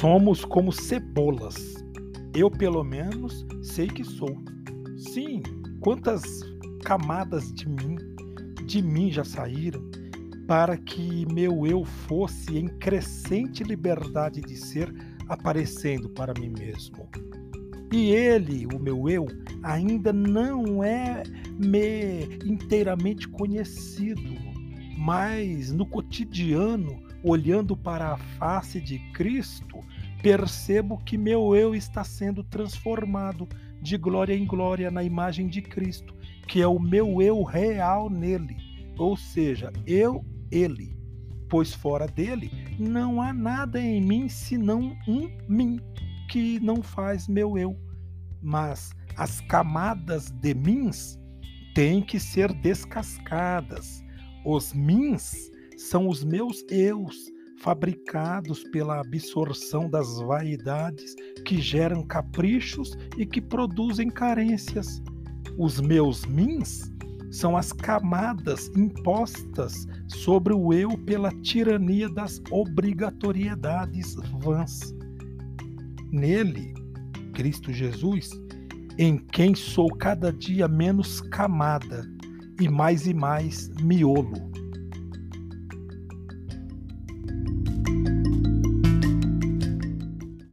Somos como cebolas. Eu, pelo menos, sei que sou. Sim, quantas camadas de mim, de mim já saíram, para que meu eu fosse em crescente liberdade de ser aparecendo para mim mesmo. E ele, o meu eu, ainda não é me inteiramente conhecido, mas no cotidiano, olhando para a face de Cristo, percebo que meu eu está sendo transformado de glória em glória na imagem de Cristo, que é o meu eu real nele, ou seja, eu, ele. Pois fora dele não há nada em mim senão um mim, que não faz meu eu. Mas as camadas de mins têm que ser descascadas. Os mins são os meus eus, fabricados pela absorção das vaidades que geram caprichos e que produzem carências. Os meus mins são as camadas impostas sobre o eu pela tirania das obrigatoriedades vãs. Nele, Cristo Jesus, em quem sou cada dia menos camada e mais e mais miolo.